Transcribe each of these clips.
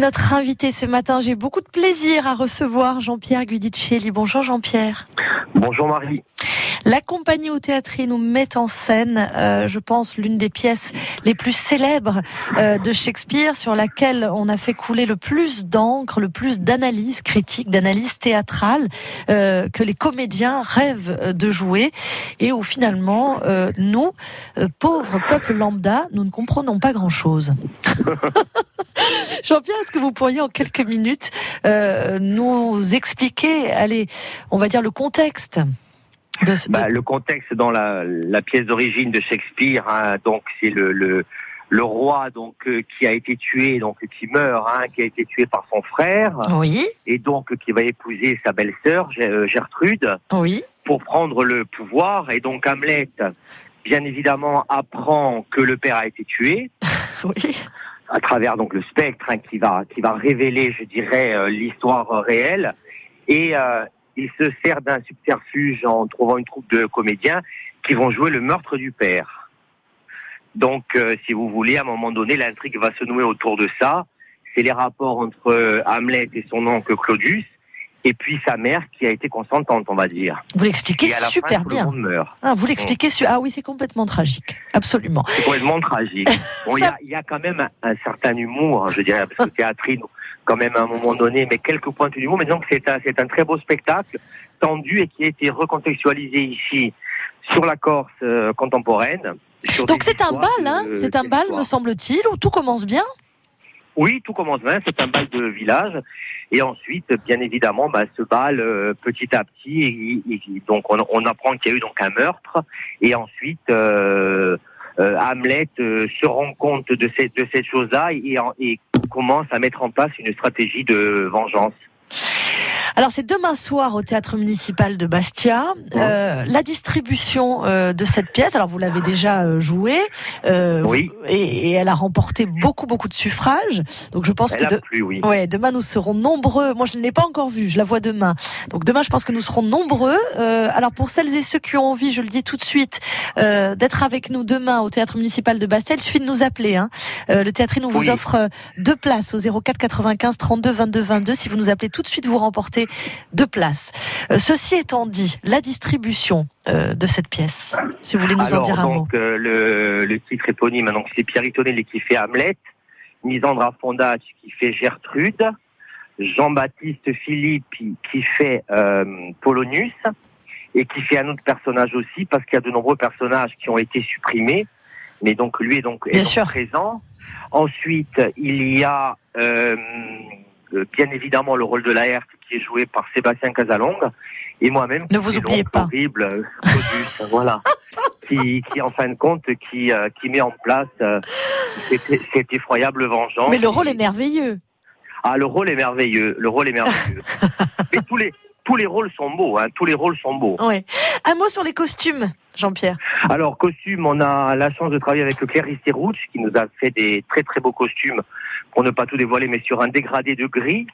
Et notre invité ce matin, j'ai beaucoup de plaisir à recevoir Jean-Pierre Guidicelli. Bonjour Jean-Pierre. Bonjour Marie. La compagnie au théâtre nous met en scène, euh, je pense, l'une des pièces les plus célèbres euh, de Shakespeare, sur laquelle on a fait couler le plus d'encre, le plus d'analyse critique, d'analyse théâtrale euh, que les comédiens rêvent de jouer, et où finalement, nous, pauvres peuple lambda, nous ne comprenons pas grand-chose. Jean-Pierre, est-ce que vous pourriez en quelques minutes nous expliquer, allez, on va dire le contexte bah, le contexte dans la, la pièce d'origine de Shakespeare, hein, donc c'est le, le, le, roi donc euh, qui a été tué, donc qui meurt, hein, qui a été tué par son frère, oui. et donc qui va épouser sa belle-sœur euh, Gertrude, oui. pour prendre le pouvoir. Et donc Hamlet, bien évidemment, apprend que le père a été tué. oui à travers donc le spectre hein, qui va qui va révéler, je dirais, euh, l'histoire réelle. Et, euh, il se sert d'un subterfuge en trouvant une troupe de comédiens qui vont jouer le meurtre du père. Donc, euh, si vous voulez, à un moment donné, l'intrigue va se nouer autour de ça. C'est les rapports entre euh, Hamlet et son oncle Claudius, et puis sa mère qui a été consentante, on va dire. Vous l'expliquez super bien. Ah, vous l'expliquez Ah oui, c'est complètement tragique, absolument. C'est complètement tragique. Bon, il y, a, quand même un, certain humour, je dirais, parce que théâtrine, quand même à un moment donné, mais quelques points d'humour. Mais donc c'est un, c'est un très beau spectacle, tendu et qui a été recontextualisé ici sur la Corse euh, contemporaine. Donc c'est un bal, hein C'est un bal, me semble-t-il, où tout commence bien? Oui, tout commence bien. C'est un bal de village. Et ensuite, bien évidemment, bah, ce bal, euh, petit à petit, donc on, apprend qu'il y a eu donc un meurtre. Et ensuite, euh, euh, Hamlet se rend compte de, cette de cette chose-là et commence à mettre en place une stratégie de vengeance. Alors c'est demain soir au théâtre municipal de Bastia. Euh, la distribution euh, de cette pièce, alors vous l'avez déjà euh, jouée, euh, oui. et, et, elle a remporté beaucoup beaucoup de suffrages. Donc je pense elle que de... plu, oui. ouais, demain nous serons nombreux. Moi je ne l'ai pas encore vue, je la vois demain. Donc demain je pense que nous serons nombreux. Euh, alors pour celles et ceux qui ont envie, je le dis tout de suite, euh, d'être avec nous demain au théâtre municipal de Bastia, il suffit de nous appeler. Hein. le théâtre nous vous offre deux places au 04 95 32 22 22. Si vous nous appelez tout de suite, vous remportez de place. Euh, ceci étant dit, la distribution euh, de cette pièce, si vous voulez nous en dire un mot. Euh, le, le, titre éponyme, donc c'est Pierre Itonelli qui fait Hamlet, Misandra Fondage qui fait Gertrude, Jean-Baptiste Philippe qui fait Polonius et qui fait un autre personnage aussi parce qu'il y a de nombreux personnages qui ont été supprimés, mais donc lui est donc, présent. Ensuite, il y a euh, bien évidemment le rôle de Laerte qui est joué par Sébastien Casalongue et moi-même. Ne vous oubliez pas. Horrible, euh, voilà. Qui, qui, en fin de compte, qui, euh, qui met en place cette, effroyable vengeance. Mais le rôle est merveilleux. Ah, le rôle est merveilleux. Le rôle est merveilleux. Mais tous les, tous les rôles sont beaux. Hein, tous les rôles sont beaux. Un mot sur les costumes. Jean-Pierre Alors, costumes, on a la chance de travailler avec Clarice Rouch, qui nous a fait des très très beaux costumes, pour ne pas tout dévoiler, mais sur un dégradé de gris.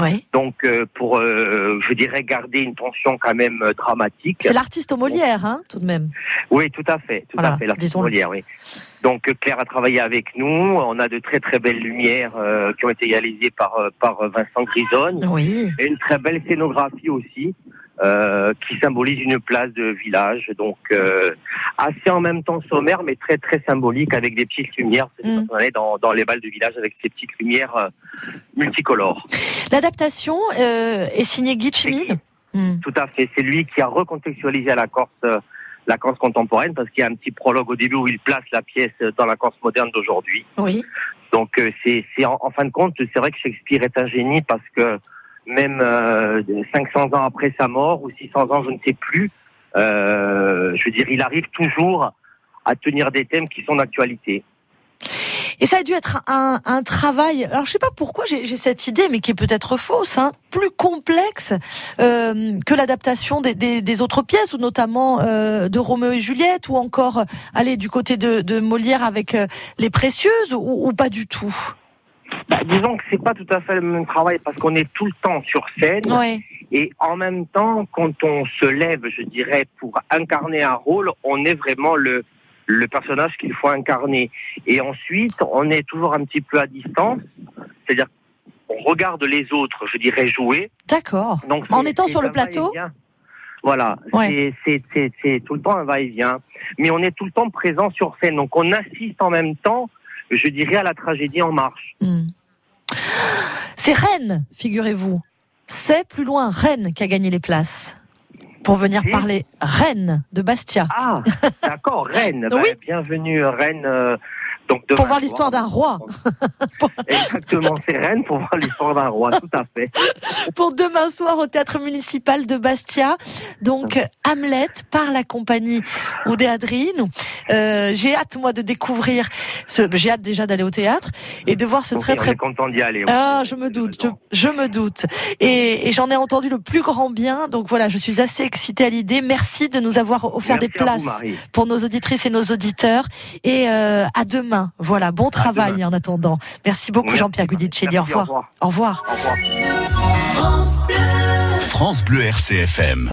Oui. Donc, euh, pour, euh, je dirais, garder une tension quand même euh, dramatique. C'est l'artiste au Molière, hein, tout de même. Oui, tout à fait, tout à fait, l'artiste Molière, oui. Donc, Claire a travaillé avec nous. On a de très très belles lumières qui ont été réalisées par par Vincent Grisonne. Oui. Et une très belle scénographie aussi. Euh, qui symbolise une place de village, donc euh, assez en même temps sommaire, mais très très symbolique avec des petites lumières. Mm. On est dans, dans, les balles de village avec ces petites lumières euh, multicolores. L'adaptation est signée Guy Chimil mm. Tout à fait. C'est lui qui a recontextualisé à la Corse la Corse contemporaine parce qu'il y a un petit prologue au début où il place la pièce dans la Corse moderne d'aujourd'hui. Oui. Donc c'est en, en, fin de compte, c'est vrai que Shakespeare est un génie parce que même 500 euh, ans après sa mort ou 600 ans, je ne sais plus. Euh, je veux dire, il arrive toujours à tenir des thèmes qui sont d'actualité. Et ça a dû être un, travail. Alors je sais pas pourquoi j'ai cette idée, mais qui est peut-être fausse, hein, plus complexe euh, que l'adaptation des, autres pièces, ou notamment de Roméo et Juliette, ou encore aller du côté de, Molière avec les Précieuses, ou pas du tout? Bah, disons que c'est pas tout à fait le même travail parce qu'on est tout le temps sur scène. Et en même temps, quand on se lève, je dirais, pour incarner un rôle, on est vraiment le, le personnage qu'il faut incarner. Et ensuite, on est toujours un petit peu à distance. C'est-à-dire, regarde les autres, je dirais, jouer. D'accord. Donc, En étant sur le plateau. Voilà, Ouais. c'est tout le temps un va-et-vient. Mais on est tout le temps présent sur scène. Donc on assiste en même temps, je dirais, à la tragédie en marche. Hmm. C'est Rennes, figurez-vous. C'est plus loin Rennes qui a gagné les places. Pour venir parler Rennes de Bastia. Ah, d'accord, Rennes. Bah, Oui. bienvenue, Rennes. euh, donc demain Pour voir l'histoire d'un roi. Exactement, c'est Rennes pour voir l'histoire d'un roi, tout à fait. Pour demain soir au théâtre municipal de Bastia. Donc Hamlet par la compagnie Odéadrine. Euh, j'ai hâte moi de découvrir ce. J'ai hâte déjà d'aller au théâtre et de voir ce Ok, très très content d'y aller. Ah, je me doute, je, me doute. Et, et j'en ai entendu le plus grand bien. Donc voilà, je suis assez excitée à l'idée. Merci de nous avoir offert Merci des vous, places pour nos auditrices et nos auditeurs. Et euh, à demain. Voilà, bon travail demain. en attendant. Merci beaucoup Jean-Pierre Gudicelli. Au revoir. Au revoir. Au revoir. France Bleu RCFM.